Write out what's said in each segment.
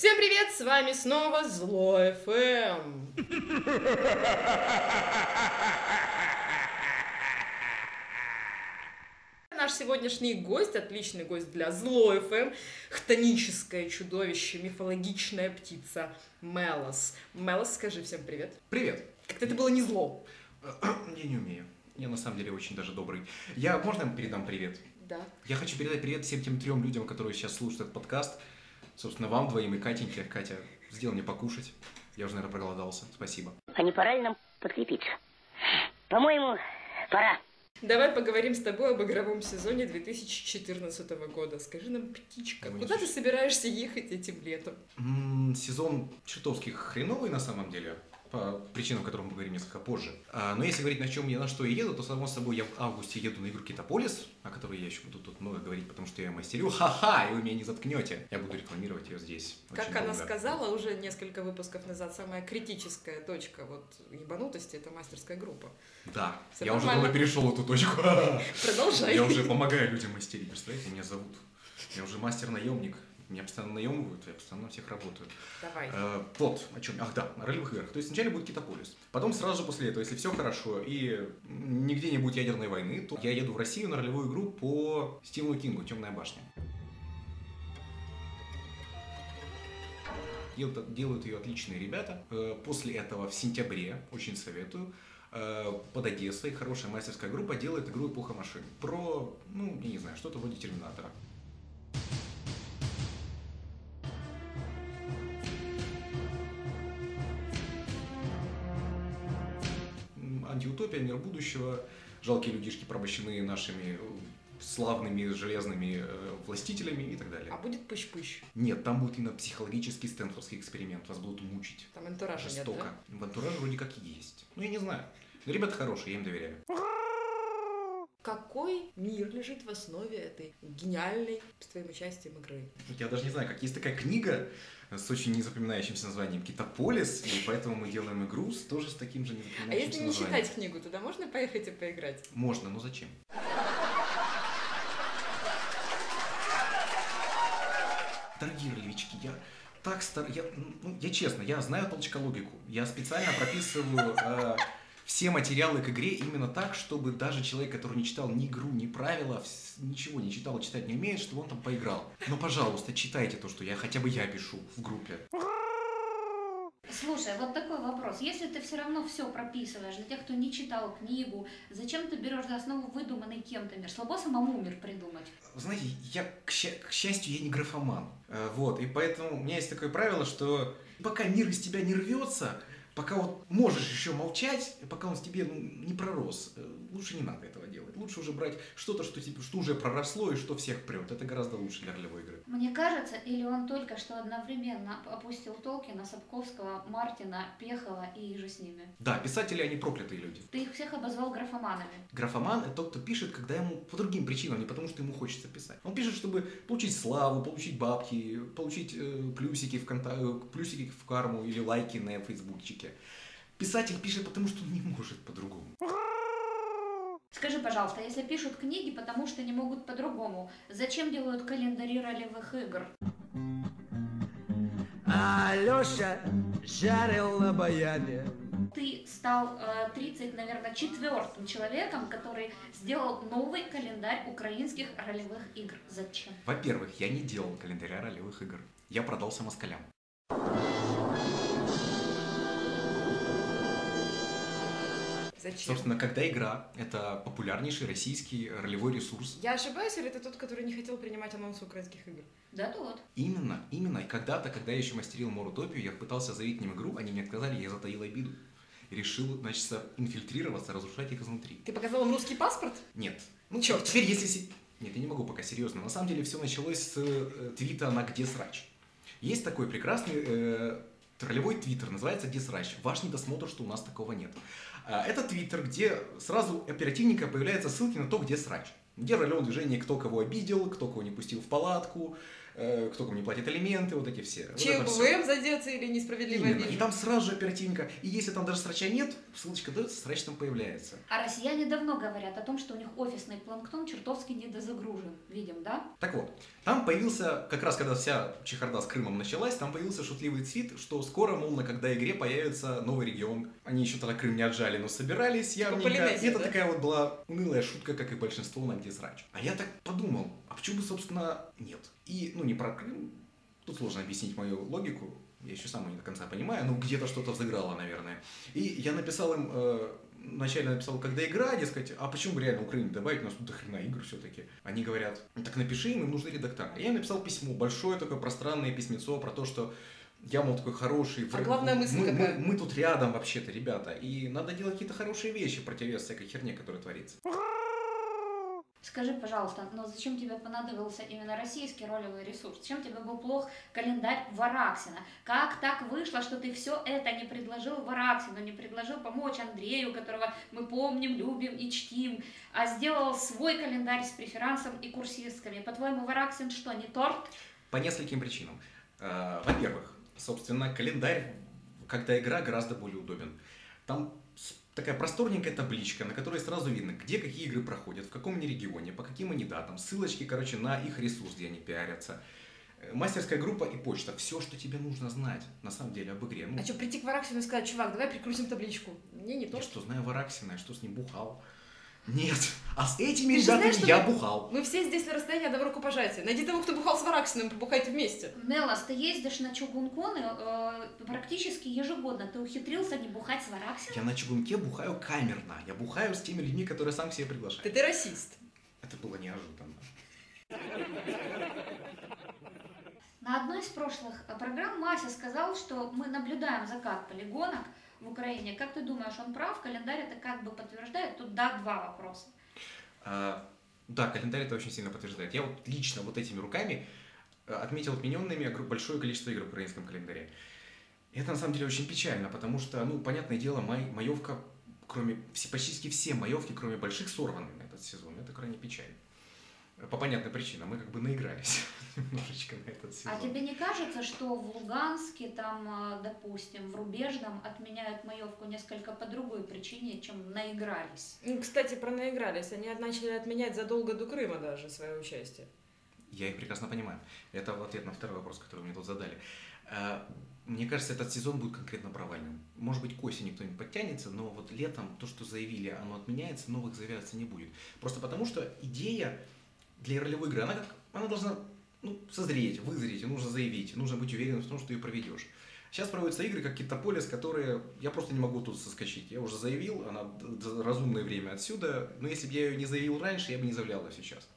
Всем привет, с вами снова Зло ФМ. Наш сегодняшний гость, отличный гость для Зло ФМ, хтоническое чудовище, мифологичная птица Мелос. Мелос, скажи всем привет. Привет. Как-то это было не зло. Я не умею. Я на самом деле очень даже добрый. Я, можно передам привет? Да. Я хочу передать привет всем тем трем людям, которые сейчас слушают этот подкаст. Собственно, вам двоим и Катеньке. Катя, сделай мне покушать. Я уже, наверное, проголодался. Спасибо. А не пора ли нам подкрепиться? По-моему, пора. Давай поговорим с тобой об игровом сезоне 2014 года. Скажи нам, птичка, Ой, куда ты собираешься ехать этим летом? М, Сезон чертовски хреновый на самом деле. По причинам, о которых мы поговорим несколько позже. А, но если говорить, на чем я на что я еду, то, само собой, я в августе еду на игру Китополис, о которой я еще буду тут много говорить, потому что я мастерю. Ха-ха, и вы меня не заткнете. Я буду рекламировать ее здесь. Как очень она долго. сказала уже несколько выпусков назад, самая критическая точка вот ебанутости это мастерская группа. Да, Всё я уже нормально. давно перешел эту точку. Продолжай. Я уже помогаю людям мастерить, представляете, меня зовут. Я уже мастер-наемник. Меня постоянно наемывают, я постоянно на всех работаю. Давай. Э, вот, о чем. Ах, да, на ролевых играх. То есть сначала будет Китополис. Потом сразу же после этого, если все хорошо и нигде не будет ядерной войны, то я еду в Россию на ролевую игру по Стивену Кингу «Темная башня». Делают, делают ее отличные ребята. Э, После этого в сентябре, очень советую, э, под Одессой хорошая мастерская группа делает игру «Эпоха машин». Про, ну, я не знаю, что-то вроде Терминатора. Мир будущего. Жалкие людишки порабощены нашими э, славными железными э, властителями и так далее. А будет пыщ-пыщ? Нет, там будет именно психологический стэнфордский эксперимент. Вас будут мучить. Там антуража нет, Жестоко. да? В антураже вроде как и есть. Ну, я не знаю. Но ребята хорошие, я им доверяю. Какой мир лежит в основе этой гениальной с твоим участием игры? Я даже не знаю, как есть такая книга с очень незапоминающимся названием «Китополис», и поэтому мы делаем игру с тоже с таким же А незапоминающимся если не названием. читать книгу, туда можно поехать и поиграть? Можно, но зачем? Дорогие ролевички, я так стар... Я, ну, я честно, я знаю толчкологику. Я специально прописываю э, все материалы к игре именно так, чтобы даже человек, который не читал ни игру, ни правила, ничего не читал, читать не умеет, чтобы он там поиграл. Но, пожалуйста, читайте то, что я хотя бы я пишу в группе. Слушай, вот такой вопрос. Если ты все равно все прописываешь для тех, кто не читал книгу, зачем ты берешь за основу выдуманный кем-то мир? Слабо самому мир придумать. Знаете, я, к, ща- к счастью, я не графоман. Э, Вот, и поэтому у меня есть такое правило, что пока мир из тебя не рвется, пока вот можешь еще молчать, пока он с тебе ну, не пророс, э, лучше не надо этого делать. Лучше уже брать что-то, что, тебе, что уже проросло и что всех прет. Это гораздо лучше для ролевой игры. Мне кажется, или он только что одновременно опустил Толкина, Сапковского, Мартина, Пехова и же с ними. Да, писатели, они проклятые люди. Ты их всех обозвал графоманами. Графоман – это тот, кто пишет, когда ему по другим причинам, не потому что ему хочется писать. Он пишет, чтобы получить славу, получить бабки, получить э, плюсики, в конта... э, плюсики в карму или лайки на фейсбукчике. Писатель пишет, потому что он не может по-другому. Скажи, пожалуйста, если пишут книги, потому что не могут по-другому, зачем делают календари ролевых игр? Алёша жарил на баяне. Ты стал э, 30, наверное, четвертым человеком, который сделал новый календарь украинских ролевых игр. Зачем? Во-первых, я не делал календаря ролевых игр. Я продался москалям. Зачем? Собственно, когда игра – это популярнейший российский ролевой ресурс, Я ошибаюсь, или это тот, который не хотел принимать анонсы украинских игр? Да тот. Именно, именно. И когда-то, когда я еще мастерил Морутопию, я пытался заявить к ним игру, они мне отказали, я затаил обиду. И решил, значит, инфильтрироваться, разрушать их изнутри. Ты показал им русский паспорт? Нет. Ну, Чёрт. Теперь, если... Нет, я не могу пока серьезно. На самом деле, все началось с э, твита на «Где срач?». Есть такой прекрасный э, ролевой твиттер, называется «Где срач?». Ваш недосмотр, что у нас такого нет. А, Это твиттер, где сразу оперативника появляются ссылки на то, где срач. Где ролевое движение, кто кого обидел, кто кого не пустил в палатку, кто кому не платит алименты, вот эти все. Вот ЧБВМ всё. задеться или несправедливая Именно. И там сразу же оперативненько. И если там даже срача нет, ссылочка дается, срач там появляется. А россияне давно говорят о том, что у них офисный планктон чертовски недозагружен. Видим, да? Так вот, там появился, как раз когда вся чехарда с Крымом началась, там появился шутливый твит, что скоро, мол, на когда игре появится новый регион. Они еще тогда Крым не отжали, но собирались явненько. Полинезия, И это да? такая вот была унылая шутка, как и большинство на где срач. А я так подумал, а почему бы, собственно, нет? И, ну, не про Крым, тут сложно объяснить мою логику, я еще сам ее не до конца понимаю, но где-то что-то взыграло, наверное. И я написал им, э, вначале написал, когда игра, дескать, а почему бы реально Украине добавить, у нас тут до хрена игр все-таки. Они говорят, «Ну, так напиши им, им нужны редактора. Я им написал письмо, большое такое пространное письмецо про то, что я, мол, такой хороший. А главная мысль мы, какая? мы- мы тут рядом вообще-то, ребята, и надо делать какие-то хорошие вещи противовес всякой херне, которая творится. Скажи, пожалуйста, но зачем тебе понадобился именно российский ролевой ресурс? Чем тебе был плох календарь Вараксина? Как так вышло, что ты все это не предложил Вараксину, не предложил помочь Андрею, которого мы помним, любим и чтим, а сделал свой календарь с преферансом и курсистками? По-твоему, Вараксин что, не торт? По нескольким причинам. Э, Во-первых, собственно, календарь, когда игра, гораздо более удобен. Там такая просторненькая табличка, на которой сразу видно, где какие игры проходят, в каком они регионе, по каким они датам, ссылочки, короче, на их ресурс, где они пиарятся. Э, Мастерская группа и почта. Все, что тебе нужно знать, на самом деле, об игре. Ну, А что, прийти к Вараксину и сказать, чувак, давай прикрутим табличку? Не, не то. я что, знаю Вараксина, я что, с ним бухал? Нет. А с этими Ты знаешь, ребятами что я мы- бухал. Мы все здесь на расстоянии одного рукопожатия. Найди того, кто бухал с Вараксиным, побухайте вместе. Мелос, ты ездишь на чугунконы э, практически ежегодно. Ты ухитрился не бухать с Вараксином? Я на чугунке бухаю камерно. Я бухаю с теми людьми, которые сам себе приглашаю. Ты, ты расист. Это было неожиданно. На одной из прошлых э, программ Мася сказал, что мы наблюдаем закат полигонок в Украине. Как ты думаешь, он прав? Календарь это как бы подтверждает? Тут да, два вопроса. А, да, календарь это очень сильно подтверждает. Я вот лично вот этими руками э, отметил отмененными большое количество игр в украинском календаре. Это на самом деле очень печально, потому что, ну, понятное дело, май, маевка, кроме, все, почти все маевки, кроме больших, сорваны на этот сезон. Это крайне печально. По понятным причинам. Мы как бы наигрались немножечко на этот сезон. А тебе не кажется, что в Луганске, там, э, допустим, в Рубежном отменяют маевку несколько по другой причине, чем наигрались? Ну, Кстати, про наигрались. Они начали отменять задолго до Крыма даже свое участие. Я их прекрасно понимаю. Это в ответ на второй вопрос, который мне тут задали. Э, Мне кажется, этот сезон будет конкретно провальным. Может быть, к осени кто-нибудь подтянется, но вот летом то, что заявили, оно отменяется, новых заявляться не будет. Просто потому, что идея для ролевой игры, она, как, она должна ну, созреть, вызреть, нужно заявить, нужно быть уверенным в том, что ты ее проведешь. Сейчас проводятся игры, как Китополис, которые я просто не могу тут соскочить. Я уже заявил, она разумное время отсюда, но если бы я ее не заявил раньше, я бы не заявлял ее сейчас.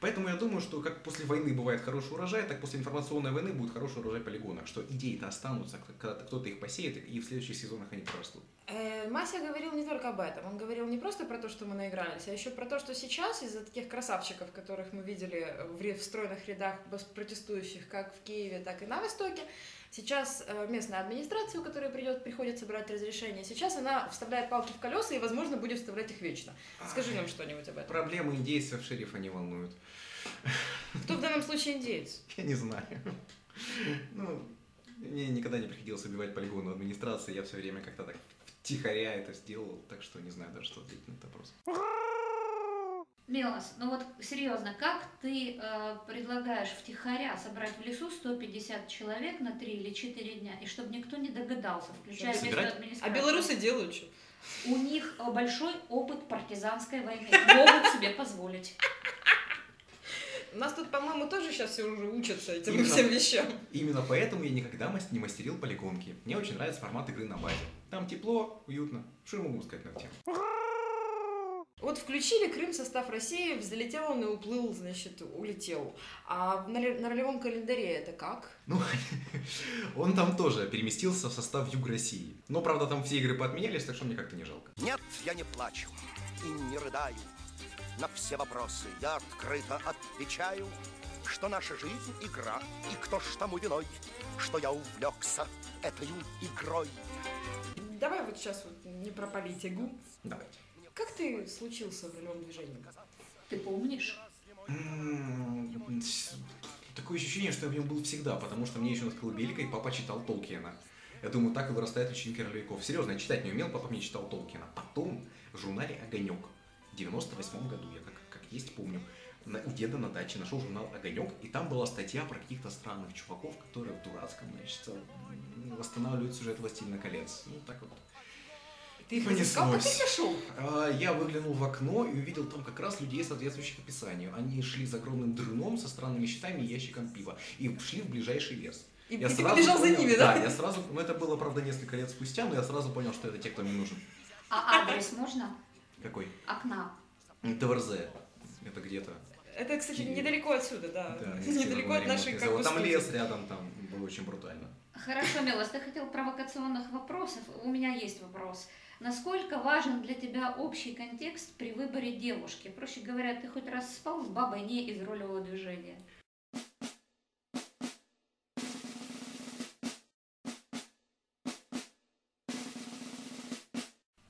Поэтому я думаю, что как после войны бывает хороший урожай, так после информационной войны будет хороший урожай полигонов, что идеи-то останутся, когда кто-то их посеет, и в следующих сезонах они прорастут. Э, Мася говорил не только об этом. Он говорил не просто про то, что мы наигрались, а еще про то, что сейчас из-за таких красавчиков, которых мы видели в, в рядах протестующих как в Киеве, так и на Востоке, сейчас э, местная администрация, у которой придет, приходится брать разрешение, сейчас она вставляет палки в колеса и, возможно, будет вставлять их вечно. Скажи нам что-нибудь об этом. Проблемы индейцев шерифа не волнуют. Кто в данном случае индеец? Я не знаю. Ну, мне никогда не приходилось убивать полигону администрации, я все время как-то так тихоря это сделал, так что не знаю даже, что ответить на этот вопрос. Милос, ну вот серьезно, как ты э, предлагаешь втихаря собрать в лесу 150 человек на 3 или 4 дня, и чтобы никто не догадался, включая Чтобы местную собирать? А администрацию? белорусы делают что? У них э, большой опыт партизанской войны, могут себе позволить. У нас тут, по-моему, тоже сейчас все уже учатся этим Именно. всем вещам. Именно поэтому я никогда не мастерил полигонки. Мне очень нравится формат игры на базе. Там тепло, уютно. Что я могу сказать на эту тему? Вот включили Крым в состав России, взлетел он и уплыл, значит, улетел. А на, на ролевом календаре это как? Ну, он там тоже переместился в состав Юг России. Но, правда, там все игры поотменялись, так что мне как-то не жалко. Нет, я не плачу и не рыдаю. На все вопросы я открыто отвечаю, что наша жизнь — игра, и кто ж тому виной, что я увлекся этой игрой. Давай вот сейчас вот не про политику. Давайте. Как ты случился в ролевом движении? Ты помнишь? Такое ощущение, что я в нем был всегда, потому что мне еще на колыбелька, и папа читал Толкиена. Я думаю, так и вырастают ученики ролевиков. Серьезно, я читать не умел, папа мне читал Толкина. Потом в журнале «Огонек» в 98 году, я как, как есть помню, на- у деда на даче нашел журнал «Огонек», и там была статья про каких-то странных чуваков, которые в дурацком, значит, м, восстанавливают сюжет «Властелина колец». Ну, так вот. Ты их Понеслось. разыскал, как ты нашел? А, Я выглянул в окно и увидел там как раз людей, соответствующих описанию. Они шли за огромным дрыном со странными щитами и ящиком пива. И шли в ближайший лес. И, Я и ты сразу побежал за понял- ними, да? Да, я сразу, ну это было, правда, несколько лет спустя, но я сразу понял, что это те, кто мне нужен. А адрес можно? Какой? Окна. ТВРЗ. Это где-то. Это, кстати, Киев. недалеко отсюда, да. Да, недалеко от нашей как бы, Там лес рядом, там было очень брутально. Хорошо, Милос, ты хотел провокационных вопросов. У меня есть вопрос. Насколько важен для тебя общий контекст при выборе девушки? Проще говоря, ты хоть раз спал с бабой не из ролевого движения?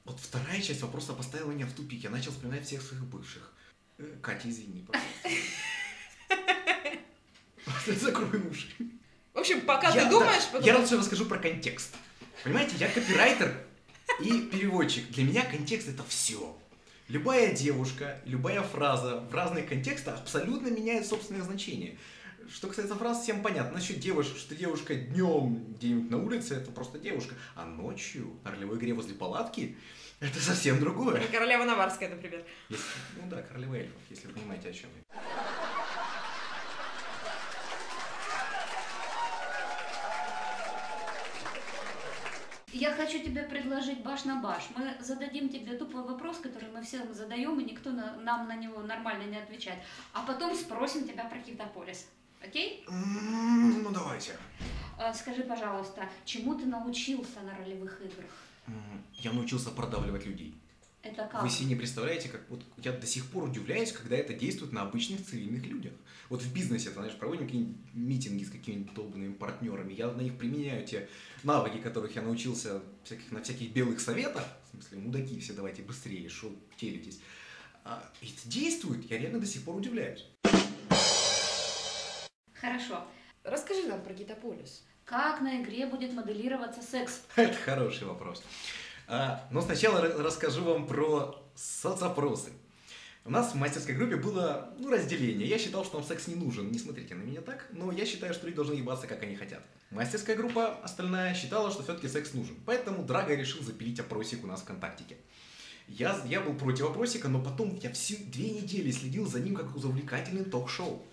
Вот вторая часть вопроса поставила меня в тупик. Я начал вспоминать всех своих бывших. Э, Катя, извини, пожалуйста. Закрой уши. В общем, пока ты думаешь, Я лучше расскажу про контекст. Понимаете, я копирайтер и переводчик. Для меня контекст это все. Любая девушка, любая фраза в разных контекстах абсолютно меняет собственное значение. Что касается фраз, всем понятно. Насчет девушек, что девушка днем где-нибудь на улице, это просто девушка. А ночью на ролевой игре возле палатки, это совсем другое. Королева Наварская, например. Если- ну да, королева эльфов, если вы понимаете, о чем я. Я хочу тебе предложить баш на баш. Мы зададим тебе тупой вопрос, который мы всем задаем, и никто на- нам на него нормально не отвечает. А потом спросим тебя про Китополис. Окей? М, Ну давайте. А, Скажи, пожалуйста, чему ты научился на ролевых играх? Я научился продавливать людей. Это как? Вы себе не представляете, как вот я до сих пор удивляюсь, когда это действует на обычных цивильных людях. Вот в бизнесе, знаешь, проводим какие-нибудь митинги с какими-нибудь долбанными партнерами, я на них применяю те навыки, которых я научился всяких, на всяких белых советах, в смысле, мудаки все, давайте быстрее, шо телитесь. А, и это действует, я реально до сих пор удивляюсь. Хорошо. Расскажи нам про Гитополис. Как на игре будет моделироваться секс? Это хороший вопрос. А, но сначала ра- расскажу вам про соцопросы. У нас в мастерской группе было ну, разделение. Я считал, что нам секс не нужен. Не смотрите на меня так, но я считаю, что люди должны ебаться, как они хотят. Мастерская группа остальная считала, что все-таки секс нужен. Поэтому Драго решил запилить опросик у нас ВКонтактике. Я, я был против опросика, но потом я всю две недели следил за ним как за увлекательным ток-шоу.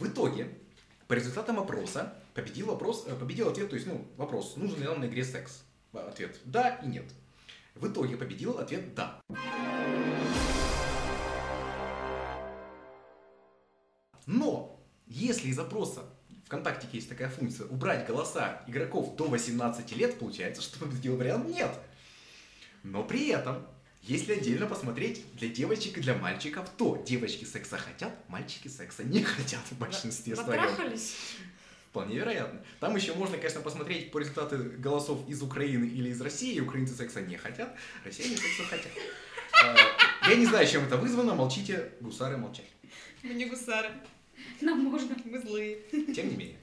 В итоге, по результатам опроса, победил вопрос, э, победил ответ, то есть, ну, вопрос, нужен ли нам на игре секс? А, Ответ да и нет. В итоге победил ответ да. Но, если из опроса ВКонтакте есть такая функция убрать голоса игроков до 18 лет, получается, что победил вариант нет. Но при этом, если отдельно посмотреть для девочек и для мальчиков, то девочки секса хотят, мальчики секса не хотят в большинстве своем. Натрахались? Вполне вероятно. Там еще можно, конечно, посмотреть по результаты голосов из Украины или из России. Украинцы секса не хотят, россияне секса хотят. А, Я не знаю, чем это вызвано. Молчите, гусары молчать. Мы не гусары, Нам можно. мы злые. Тем не менее.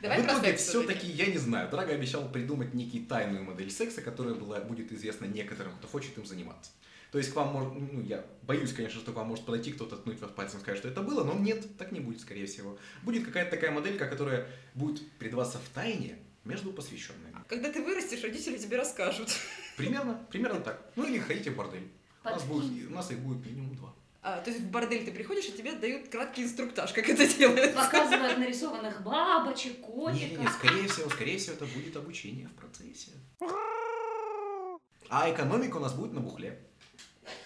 Давай в итоге все-таки, я не знаю, Драго обещал придумать некий тайную модель секса, которая была, будет известна некоторым, кто хочет им заниматься. То есть к вам может, ну, я боюсь, конечно, что к вам может подойти кто-то, ткнуть вас пальцем и сказать, что это было, но нет, так не будет, скорее всего. Будет какая-то такая моделька, которая будет передаваться в тайне между посвященными. Когда ты вырастешь, родители тебе расскажут. Примерно, примерно так. Ну или ходите в бордель. У нас, будет, у нас их будет минимум два. А, то есть в бордель ты приходишь, и тебе дают краткий инструктаж, как это делается. Показывают нарисованных бабочек, котиков. не, не, скорее всего, скорее всего, это будет обучение в процессе. А экономика у нас будет на бухле.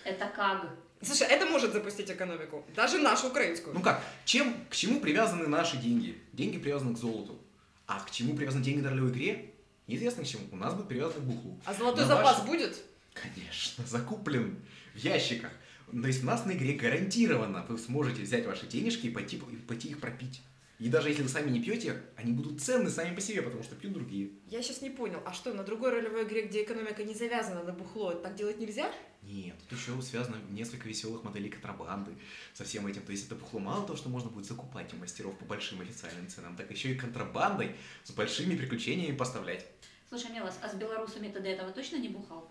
Это как? Слушай, это может запустить экономику. Даже нашу украинскую. Ну как, чем, к чему привязаны наши деньги? Деньги привязаны к золоту. А к чему привязаны деньги на ролевой игре? Неизвестно к чему. У нас будет привязано к бухлу. А золотой На запас ваши- будет? Конечно, закуплен в ящиках. То есть у нас на игре гарантированно вы сможете взять ваши денежки и пойти, и пойти их пропить. И даже если вы сами не пьете, они будут ценны сами по себе, потому что пьют другие. Я сейчас не понял, а что, на другой ролевой игре, где экономика не завязана на бухло, так делать нельзя? Нет, тут еще связано несколько веселых моделей контрабанды со всем этим. То есть это бухло мало того, что можно будет закупать у мастеров по большим официальным ценам, так еще и контрабандой с большими приключениями поставлять. Слушай, Милос, а с белорусами ты до этого точно не бухал?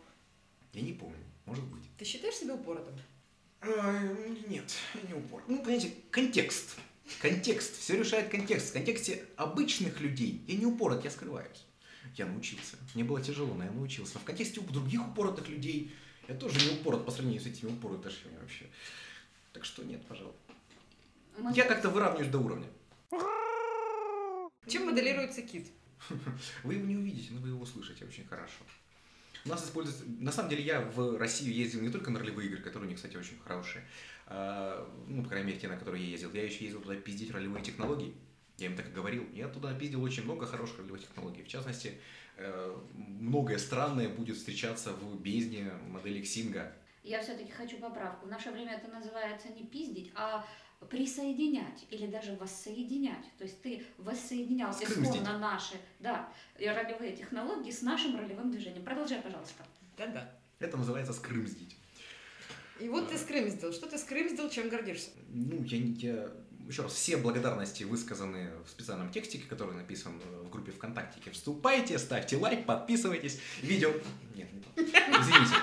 Я не помню, может быть. Ты считаешь себя упоротым? А, нет, не упор. Ну, понимаете, контекст. Контекст. Все решает контекст. В контексте обычных людей я не упорот, я скрываюсь. Я научился. Мне было тяжело, но я научился. Но в контексте других упоротых людей я тоже не упорот по сравнению с этими упоротышами вообще. Так что нет, пожалуй. Мы- Я как-то выравниваюсь до уровня. Чем моделируется кит? Вы его не увидите, но вы его услышите очень хорошо. У нас используется... На самом деле я в Россию ездил не только на ролевые игры, которые у них, кстати, очень хорошие. а, ну, по крайней мере, те, на которые я ездил. Я еще ездил туда пиздить ролевые технологии. Я им так и говорил. Я туда пиздил очень много хороших ролевых технологий. В частности, э, многое странное будет встречаться в бездне модели Ксинга. Я все-таки хочу поправку. В наше время это называется не пиздить, а присоединять или даже воссоединять. То есть ты воссоединял Скрымздить. исконно наши да, ролевые технологии с нашим ролевым движением. Продолжай, пожалуйста. Да-да. Это называется скрымздить. И вот ты скрым сделал. Что ты скрым сделал, чем гордишься? Ну, я, не- я... Еще раз, все благодарности высказаны в специальном текстике, который написан э, в группе ВКонтакте. Вступайте, ставьте лайк, подписывайтесь. Видео... Нет, не то. Извините.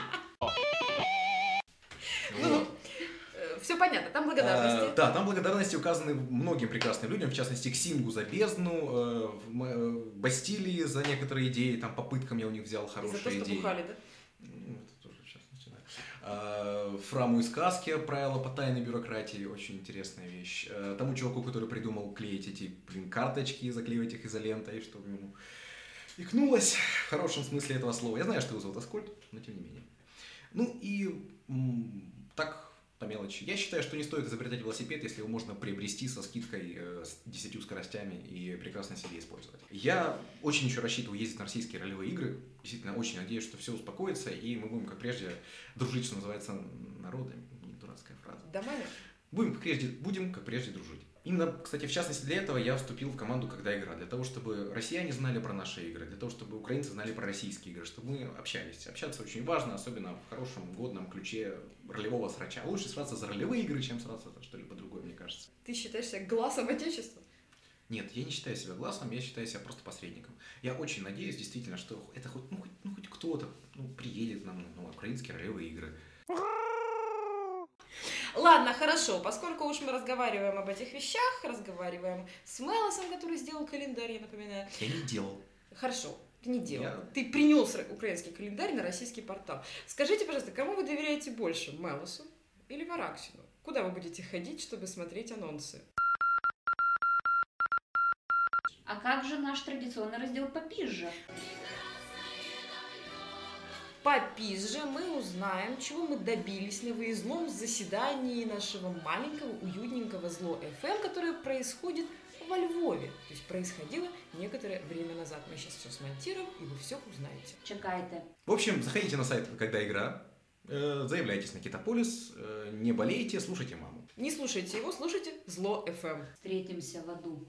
Все понятно, там благодарности. Да, там благодарности указаны многим прекрасным людям, в частности, Ксингу за бездну, э, э, Бастилии за некоторые идеи, там попыткам я у них взял хорошие за то, что идеи. бухали, да? Ну, это тоже частности, да. А, Фраму из сказки правила по тайной бюрократии очень интересная вещь. А, Тому чуваку, который придумал клеить эти, блин, карточки, заклеивать их изолентой, чтобы ему икнулось в хорошем смысле этого слова. Я знаю, что ты вызвал Аскольд, но тем не менее. Ну и так по мелочи. Я считаю, что не стоит изобретать велосипед, если его можно приобрести со скидкой э, с 10 скоростями и прекрасно себе использовать. Я очень еще рассчитываю ездить на российские ролевые игры. Действительно, очень надеюсь, что все успокоится, и мы будем, как прежде, дружить, что называется, народами. Не дурацкая фраза. Домами? Будем, как прежде, будем, как прежде, дружить. Именно, кстати, в частности для этого я вступил в команду «Когда игра», для того, чтобы россияне знали про наши игры, для того, чтобы украинцы знали про российские игры, чтобы мы общались. Общаться очень важно, особенно в хорошем, годном ключе ролевого срача. Лучше сраться за ролевые игры, чем сраться за что-либо другое, мне кажется. Ты считаешь себя глазом Отечества? Нет, я не считаю себя глазом, я считаю себя просто посредником. Я очень надеюсь, действительно, что это хоть, ну, хоть, ну, хоть кто-то ну, приедет нам на украинские ролевые игры. Ладно, хорошо, поскольку уж мы разговариваем об этих вещах, разговариваем с Мелосом, который сделал календарь, я напоминаю. Я не делал. Хорошо, ты не делал. Я- Ты принес украинский календарь на российский портал. Скажите, пожалуйста, кому вы доверяете больше, Мелосу или Вараксину? Куда вы будете ходить, чтобы смотреть анонсы? А как же наш традиционный раздел попизже? Попизже мы узнаем, чего мы добились на выездном заседании нашего маленького, уютненького зло FM, которое происходит во Львове. То есть происходило некоторое время назад. Мы сейчас все смонтируем, и вы все узнаете. Чекайте. В общем, заходите на сайт «Когда игра», э, заявляйтесь на Китополис, э, не болейте, слушайте маму. Не слушайте его, слушайте зло FM. Встретимся в аду.